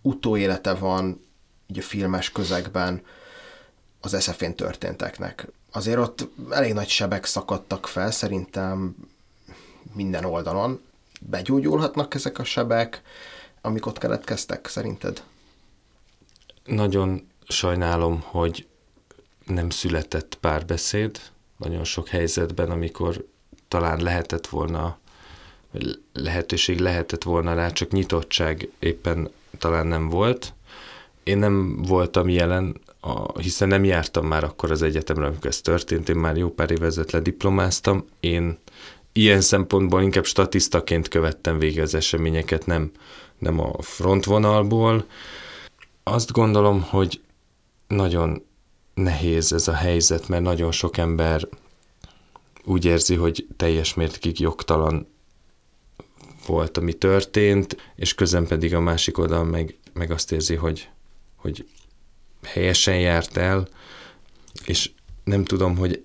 utóélete van így a filmes közegben az SF-én történteknek. Azért ott elég nagy sebek szakadtak fel, szerintem minden oldalon. Begyógyulhatnak ezek a sebek, amik ott keletkeztek, szerinted? Nagyon sajnálom, hogy nem született párbeszéd nagyon sok helyzetben, amikor talán lehetett volna, lehetőség lehetett volna rá, csak nyitottság éppen talán nem volt. Én nem voltam jelen, a, hiszen nem jártam már akkor az egyetemre, amikor ez történt, én már jó pár évezet lediplomáztam. Én ilyen szempontból inkább statisztaként követtem végig az eseményeket, nem, nem a frontvonalból. Azt gondolom, hogy nagyon nehéz ez a helyzet, mert nagyon sok ember úgy érzi, hogy teljes mértékig jogtalan volt, ami történt, és közben pedig a másik oldal meg, meg azt érzi, hogy, hogy helyesen járt el, és nem tudom, hogy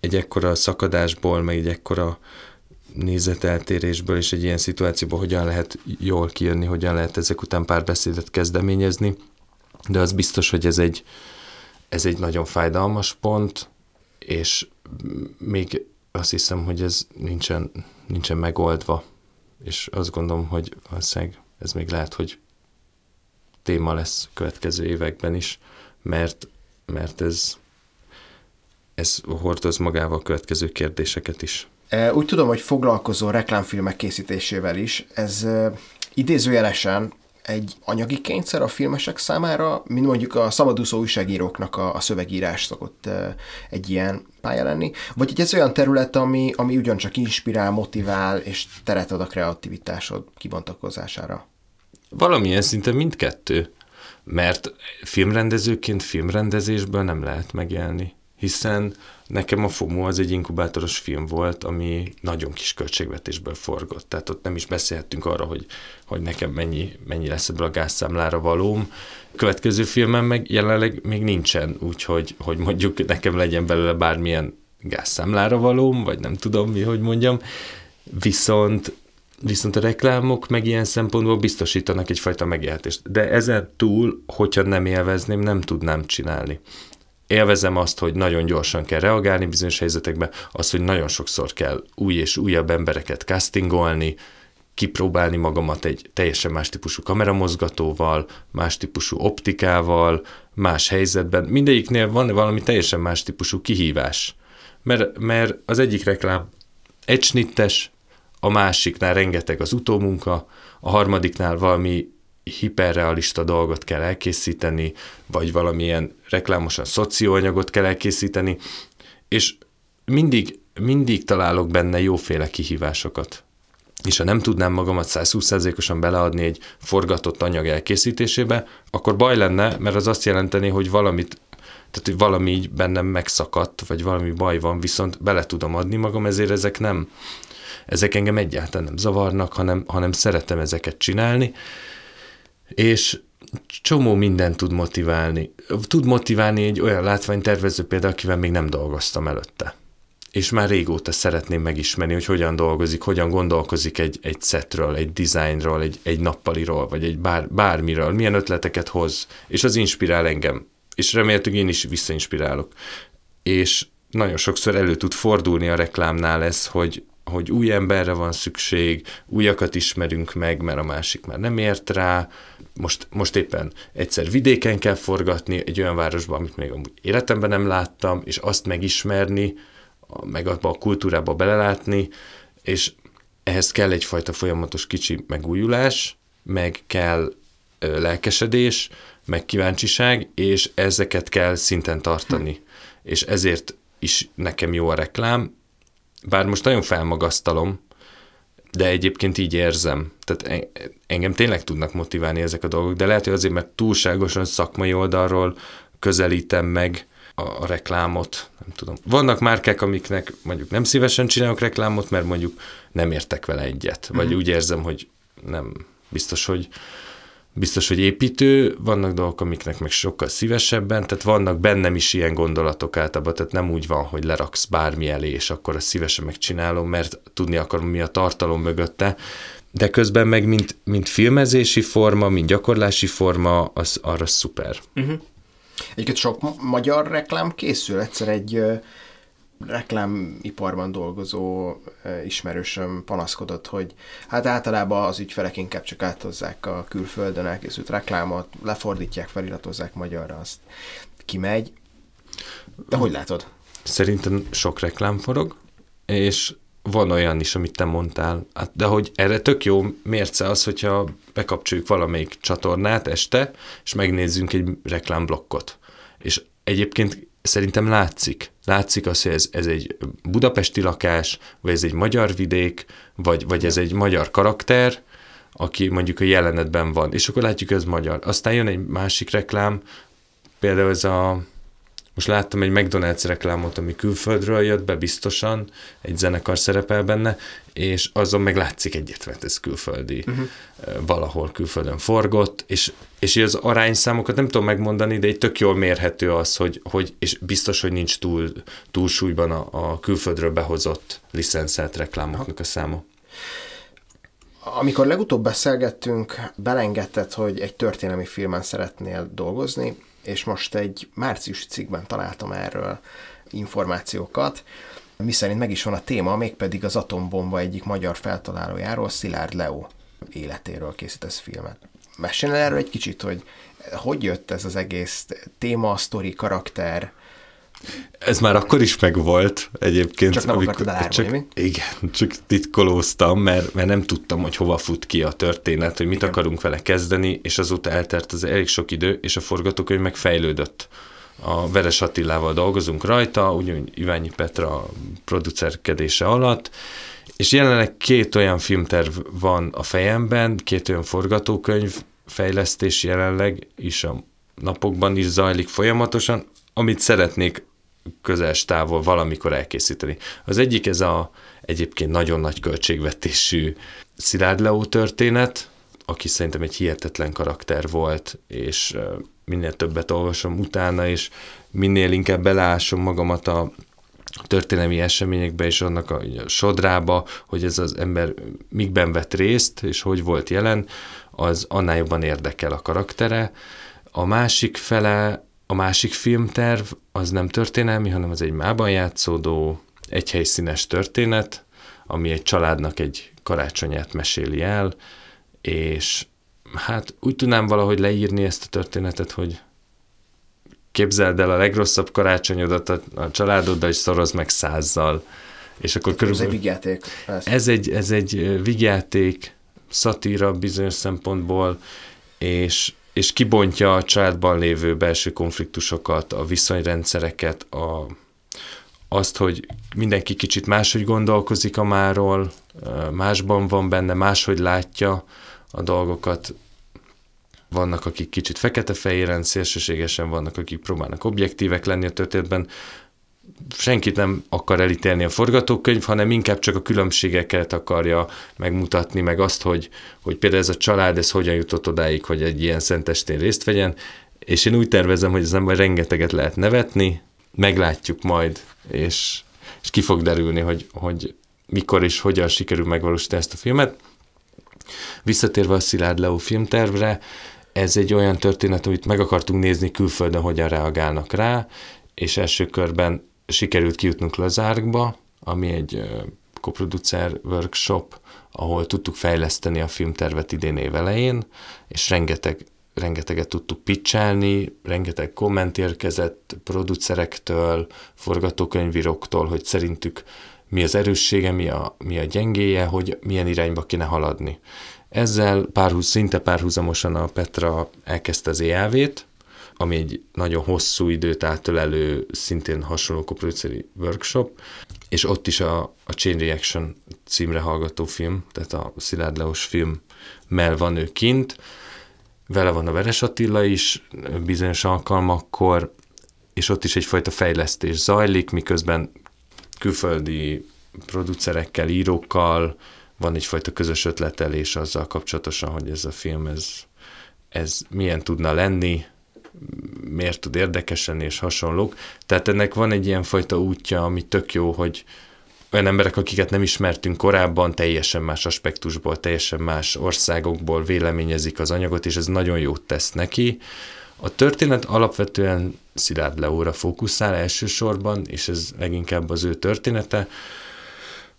egy ekkora szakadásból, meg egy ekkora nézeteltérésből és egy ilyen szituációból hogyan lehet jól kijönni, hogyan lehet ezek után párbeszédet kezdeményezni, de az biztos, hogy ez egy, ez egy nagyon fájdalmas pont, és még azt hiszem, hogy ez nincsen, nincsen megoldva és azt gondolom, hogy valószínűleg ez még lehet, hogy téma lesz következő években is, mert, mert ez, ez hordoz magával következő kérdéseket is. E, úgy tudom, hogy foglalkozó reklámfilmek készítésével is. Ez e, idézőjelesen egy anyagi kényszer a filmesek számára, mint mondjuk a szabadúszó újságíróknak a, a szövegírás szokott egy ilyen pálya lenni, vagy egy ez olyan terület, ami, ami ugyancsak inspirál, motivál, és teret ad a kreativitásod kibontakozására? Valamilyen szinte mindkettő, mert filmrendezőként filmrendezésből nem lehet megélni, hiszen Nekem a FOMO az egy inkubátoros film volt, ami nagyon kis költségvetésből forgott. Tehát ott nem is beszélhettünk arra, hogy, hogy nekem mennyi, mennyi lesz ebből a gázszámlára valóm. Következő filmem meg jelenleg még nincsen, úgyhogy hogy mondjuk nekem legyen belőle bármilyen gázszámlára valóm, vagy nem tudom mi, hogy mondjam. Viszont Viszont a reklámok meg ilyen szempontból biztosítanak egyfajta megélhetést. De ezen túl, hogyha nem élvezném, nem tudnám csinálni élvezem azt, hogy nagyon gyorsan kell reagálni bizonyos helyzetekben, az, hogy nagyon sokszor kell új és újabb embereket castingolni, kipróbálni magamat egy teljesen más típusú kameramozgatóval, más típusú optikával, más helyzetben. Mindegyiknél van valami teljesen más típusú kihívás. Mert, mert az egyik reklám egy snittes, a másiknál rengeteg az utómunka, a harmadiknál valami hiperrealista dolgot kell elkészíteni, vagy valamilyen reklámosan szocióanyagot kell elkészíteni, és mindig, mindig találok benne jóféle kihívásokat. És ha nem tudnám magamat 120%-osan beleadni egy forgatott anyag elkészítésébe, akkor baj lenne, mert az azt jelenteni, hogy valamit tehát, hogy valami így bennem megszakadt, vagy valami baj van, viszont bele tudom adni magam, ezért ezek nem, ezek engem egyáltalán nem zavarnak, hanem, hanem szeretem ezeket csinálni, és csomó minden tud motiválni. Tud motiválni egy olyan látványtervező például, akivel még nem dolgoztam előtte. És már régóta szeretném megismerni, hogy hogyan dolgozik, hogyan gondolkozik egy, egy setről, egy designról, egy, egy nappaliról, vagy egy bár, bármiről, milyen ötleteket hoz, és az inspirál engem. És remélhetőleg én is visszainspirálok. És nagyon sokszor elő tud fordulni a reklámnál ez, hogy, hogy új emberre van szükség, újakat ismerünk meg, mert a másik már nem ért rá. Most, most éppen egyszer vidéken kell forgatni, egy olyan városban, amit még amúgy életemben nem láttam, és azt megismerni, meg abba a kultúrába belelátni, és ehhez kell egyfajta folyamatos kicsi megújulás, meg kell lelkesedés, meg kíváncsiság, és ezeket kell szinten tartani. Hm. És ezért is nekem jó a reklám, bár most nagyon felmagasztalom, de egyébként így érzem. Tehát engem tényleg tudnak motiválni ezek a dolgok, de lehet, hogy azért, mert túlságosan szakmai oldalról közelítem meg a, a reklámot, nem tudom. Vannak márkák, amiknek mondjuk nem szívesen csinálok reklámot, mert mondjuk nem értek vele egyet, vagy mm-hmm. úgy érzem, hogy nem biztos, hogy biztos, hogy építő, vannak dolgok, amiknek meg sokkal szívesebben, tehát vannak bennem is ilyen gondolatok általában, tehát nem úgy van, hogy leraksz bármi elé, és akkor ezt szívesen megcsinálom, mert tudni akarom, mi a tartalom mögötte, de közben meg mint, mint filmezési forma, mint gyakorlási forma, az arra szuper. Uh-huh. Egyébként sok magyar reklám készül, egyszer egy reklámiparban dolgozó ismerősöm panaszkodott, hogy hát általában az ügyfelek inkább csak áthozzák a külföldön elkészült reklámot, lefordítják, feliratozzák magyarra, azt kimegy. De hogy látod? Szerintem sok reklám forog, és van olyan is, amit te mondtál, hát, de hogy erre tök jó mérce az, hogyha bekapcsoljuk valamelyik csatornát este, és megnézzünk egy reklámblokkot. És egyébként szerintem látszik. Látszik az, hogy ez, ez egy budapesti lakás, vagy ez egy magyar vidék, vagy, vagy ez egy magyar karakter, aki mondjuk a jelenetben van, és akkor látjuk, hogy ez magyar. Aztán jön egy másik reklám, például ez a most láttam egy McDonald's reklámot, ami külföldről jött be biztosan, egy zenekar szerepel benne, és azon meg látszik egyet, ez külföldi, uh-huh. valahol külföldön forgott, és, és az arányszámokat nem tudom megmondani, de egy tök jól mérhető az, hogy, hogy és biztos, hogy nincs túl, túlsúlyban a, a külföldről behozott licenszelt reklámoknak a száma. Amikor legutóbb beszélgettünk, belengedted, hogy egy történelmi filmen szeretnél dolgozni, és most egy március cikkben találtam erről információkat, miszerint meg is van a téma, mégpedig az atombomba egyik magyar feltalálójáról, Szilárd Leo életéről készítesz filmet. Mesélj erről egy kicsit, hogy hogy jött ez az egész téma, sztori, karakter, ez már akkor is megvolt egyébként. Csak nem amikor, árulni, csak, mi? Igen, csak titkolóztam, mert, mert nem tudtam, hogy hova fut ki a történet, hogy mit igen. akarunk vele kezdeni, és azóta eltelt az elég sok idő, és a forgatókönyv megfejlődött. A Veres Attilával dolgozunk rajta, ugyanúgy Iványi Petra producerkedése alatt, és jelenleg két olyan filmterv van a fejemben, két olyan forgatókönyv fejlesztés jelenleg is a napokban is zajlik folyamatosan, amit szeretnék közel távol valamikor elkészíteni. Az egyik ez a egyébként nagyon nagy költségvetésű Szilárd Leó történet, aki szerintem egy hihetetlen karakter volt, és minél többet olvasom utána, és minél inkább beleásom magamat a történelmi eseményekbe és annak a, a sodrába, hogy ez az ember mikben vett részt, és hogy volt jelen, az annál jobban érdekel a karaktere. A másik fele a másik filmterv az nem történelmi, hanem az egy mában játszódó, egy helyszínes történet, ami egy családnak egy karácsonyát meséli el, és hát úgy tudnám valahogy leírni ezt a történetet, hogy képzeld el a legrosszabb karácsonyodat a, a családoddal, és szoroz meg százzal. És akkor körülbelül... Ez egy vigyáték. Ez egy, ez egy vigyáték, szatíra bizonyos szempontból, és és kibontja a családban lévő belső konfliktusokat, a viszonyrendszereket, a, azt, hogy mindenki kicsit máshogy gondolkozik a máról, másban van benne, máshogy látja a dolgokat. Vannak, akik kicsit fekete-fehéren, szélsőségesen vannak, akik próbálnak objektívek lenni a történetben. Senkit nem akar elítélni a forgatókönyv, hanem inkább csak a különbségeket akarja megmutatni, meg azt, hogy, hogy például ez a család, ez hogyan jutott odáig, hogy egy ilyen szentestén részt vegyen, és én úgy tervezem, hogy ezen majd rengeteget lehet nevetni, meglátjuk majd, és, és ki fog derülni, hogy, hogy mikor és hogyan sikerül megvalósítani ezt a filmet. Visszatérve a Szilárd Leo filmtervre, ez egy olyan történet, amit meg akartunk nézni külföldön, hogyan reagálnak rá, és első körben sikerült kijutnunk Lazárkba, ami egy koproducer workshop, ahol tudtuk fejleszteni a filmtervet idén évelején, és rengeteg, rengeteget tudtuk pitchelni, rengeteg komment érkezett producerektől, forgatókönyvíróktól, hogy szerintük mi az erőssége, mi a, mi a gyengéje, hogy milyen irányba kéne haladni. Ezzel párhuz, szinte párhuzamosan a Petra elkezdte az EAV-t, ami egy nagyon hosszú időt átölelő, szintén hasonló koproduceri workshop, és ott is a, a Chain Reaction címre hallgató film, tehát a Szilárd Leos film mell van ő kint, vele van a Veres Attila is bizonyos alkalmakkor, és ott is egyfajta fejlesztés zajlik, miközben külföldi producerekkel, írókkal van egyfajta közös ötletelés azzal kapcsolatosan, hogy ez a film, ez, ez milyen tudna lenni, miért tud érdekes lenni, és hasonlók. Tehát ennek van egy ilyen fajta útja, ami tök jó, hogy olyan emberek, akiket nem ismertünk korábban, teljesen más aspektusból, teljesen más országokból véleményezik az anyagot, és ez nagyon jót tesz neki. A történet alapvetően Szilárd Leóra fókuszál elsősorban, és ez leginkább az ő története.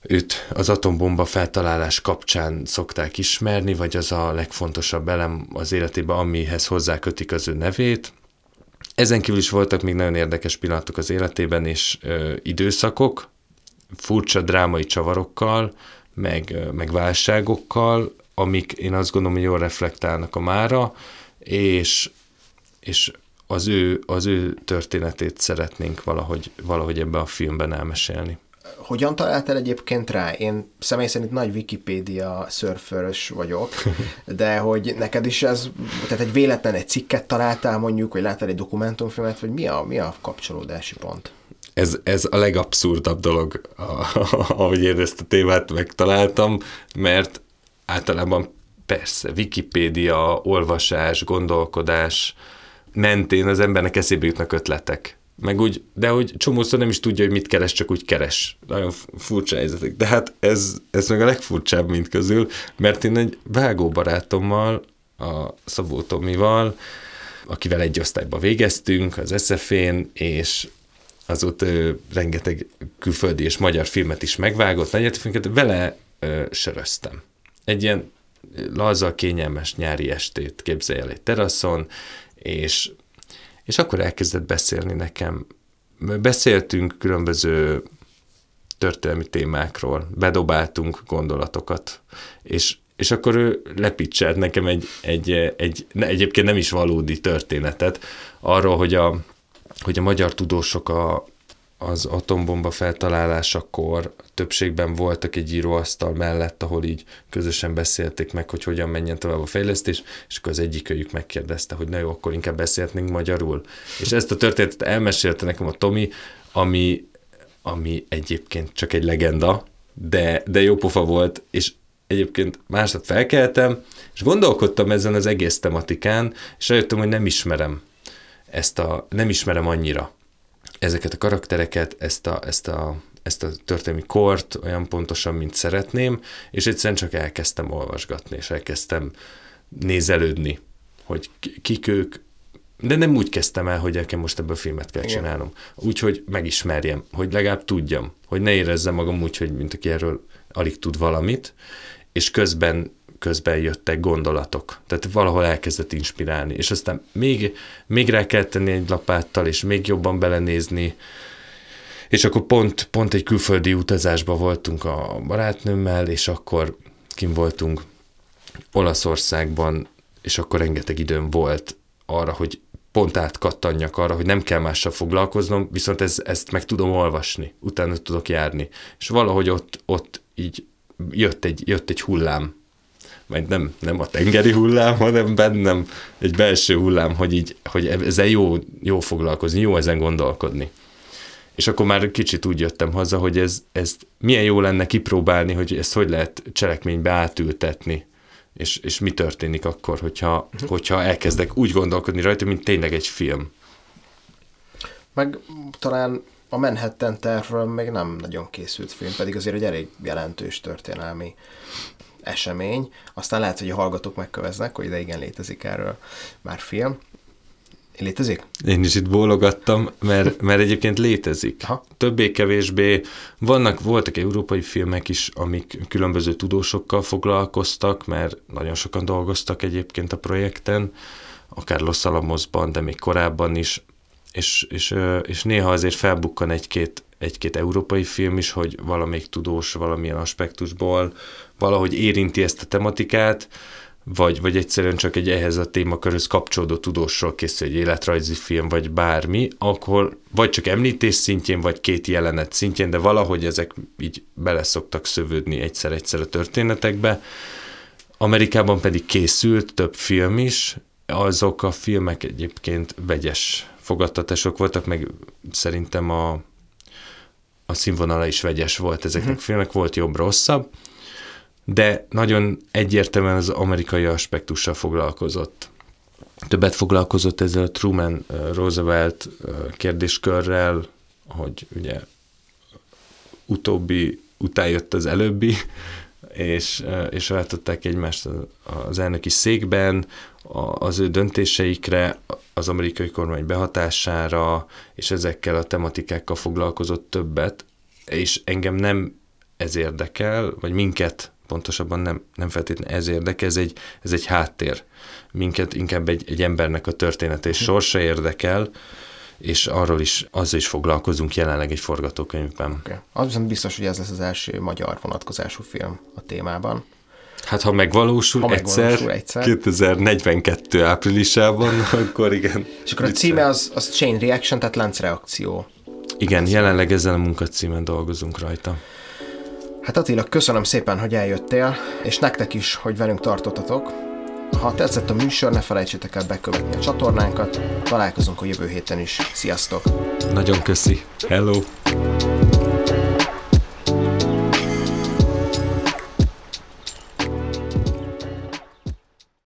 Őt az atombomba feltalálás kapcsán szokták ismerni, vagy az a legfontosabb elem az életében, amihez hozzákötik az ő nevét. Ezen kívül is voltak még nagyon érdekes pillanatok az életében, és ö, időszakok, furcsa drámai csavarokkal, meg, ö, meg válságokkal, amik én azt gondolom, hogy jól reflektálnak a mára, és, és az ő, az ő történetét szeretnénk valahogy, valahogy ebbe a filmben elmesélni. Hogyan találtál egyébként rá? Én személy szerint nagy Wikipédia szörförös vagyok, de hogy neked is ez, tehát egy véletlen egy cikket találtál mondjuk, vagy láttál egy dokumentumfilmet, vagy mi a, mi a kapcsolódási pont? Ez, ez a legabszurdabb dolog, ahogy én ezt a témát megtaláltam, mert általában persze, Wikipédia, olvasás, gondolkodás mentén az embernek eszébe jutnak ötletek meg úgy, de hogy csomószor nem is tudja, hogy mit keres, csak úgy keres. Nagyon furcsa helyzetek. De hát ez, ez meg a legfurcsább mint közül, mert én egy vágó barátommal, a Szabó Tomival, akivel egy osztályba végeztünk az SF-én, és azóta ő rengeteg külföldi és magyar filmet is megvágott, filmeket, vele ö, söröztem. Egy ilyen laza, kényelmes nyári estét képzelj el egy teraszon, és és akkor elkezdett beszélni nekem. Beszéltünk különböző történelmi témákról, bedobáltunk gondolatokat, és, és akkor ő lepicselt nekem egy, egy, egy, egy egyébként nem is valódi történetet arról, hogy a, hogy a magyar tudósok a, az atombomba feltalálásakor többségben voltak egy íróasztal mellett, ahol így közösen beszélték meg, hogy hogyan menjen tovább a fejlesztés, és akkor az egyik őjük megkérdezte, hogy na jó, akkor inkább beszélhetnénk magyarul. És ezt a történetet elmesélte nekem a Tomi, ami, ami egyébként csak egy legenda, de, de jó pofa volt, és egyébként másnap felkeltem, és gondolkodtam ezen az egész tematikán, és rájöttem, hogy nem ismerem ezt a, nem ismerem annyira ezeket a karaktereket, ezt a, ezt a, ezt a történelmi kort olyan pontosan, mint szeretném, és egyszerűen csak elkezdtem olvasgatni, és elkezdtem nézelődni, hogy kik ők, de nem úgy kezdtem el, hogy nekem most ebből filmet kell csinálnom. Úgy, hogy megismerjem, hogy legalább tudjam, hogy ne érezzem magam úgy, hogy mint aki erről alig tud valamit, és közben közben jöttek gondolatok. Tehát valahol elkezdett inspirálni, és aztán még, még rá kell tenni egy lapáttal, és még jobban belenézni, és akkor pont, pont egy külföldi utazásban voltunk a barátnőmmel, és akkor kim voltunk Olaszországban, és akkor rengeteg időm volt arra, hogy pont átkattanjak arra, hogy nem kell mással foglalkoznom, viszont ez, ezt meg tudom olvasni, utána tudok járni. És valahogy ott, ott így jött egy, jött egy hullám majd nem, nem a tengeri hullám, hanem bennem egy belső hullám, hogy így, hogy ezzel jó, jó foglalkozni, jó ezen gondolkodni. és akkor már kicsit úgy jöttem haza, hogy ez, ez milyen jó lenne kipróbálni, hogy ezt hogy lehet cselekménybe átültetni, és, és mi történik akkor, hogyha, hogyha elkezdek úgy gondolkodni rajta, mint tényleg egy film. Meg talán a Manhattan tervről még nem nagyon készült film, pedig azért egy elég jelentős történelmi esemény. Aztán lehet, hogy a hallgatók megköveznek, hogy de igen, létezik erről már film. Létezik? Én is itt bólogattam, mert, mert egyébként létezik. Többé-kevésbé vannak, voltak európai filmek is, amik különböző tudósokkal foglalkoztak, mert nagyon sokan dolgoztak egyébként a projekten, akár Los Alamosban, de még korábban is, és, és, és néha azért felbukkan egy-két, egy-két európai film is, hogy valamelyik tudós valamilyen aspektusból valahogy érinti ezt a tematikát, vagy, vagy egyszerűen csak egy ehhez a témakörhöz kapcsolódó tudósról készül egy életrajzi film, vagy bármi, akkor vagy csak említés szintjén, vagy két jelenet szintjén, de valahogy ezek így bele szoktak szövődni egyszer-egyszer a történetekbe. Amerikában pedig készült több film is, azok a filmek egyébként vegyes fogadtatások voltak, meg szerintem a, a színvonala is vegyes volt ezeknek uh-huh. a filmek, volt jobb-rosszabb, de nagyon egyértelműen az amerikai aspektussal foglalkozott. Többet foglalkozott ezzel a Truman Roosevelt kérdéskörrel, hogy ugye utóbbi után jött az előbbi, és, és váltották egymást az elnöki székben, az ő döntéseikre, az amerikai kormány behatására, és ezekkel a tematikákkal foglalkozott többet, és engem nem ez érdekel, vagy minket pontosabban nem, nem feltétlenül ez érdekel, ez egy, ez egy háttér. Minket inkább egy, egy embernek a története és sorsa érdekel, és arról is, azzal is foglalkozunk jelenleg egy forgatókönyvben. Okay. Az viszont biztos, hogy ez lesz az első magyar vonatkozású film a témában. Hát ha megvalósul, ha megvalósul egyszer, egyszer, 2042 áprilisában, akkor igen. És akkor a címe az, az Chain Reaction, tehát láncreakció. Igen, jelenleg ezzel a munkacímen dolgozunk rajta. Hát Attila, köszönöm szépen, hogy eljöttél, és nektek is, hogy velünk tartottatok. Ha tetszett a műsor, ne felejtsétek el bekövetni a csatornánkat. Találkozunk a jövő héten is. Sziasztok! Nagyon köszi. Hello!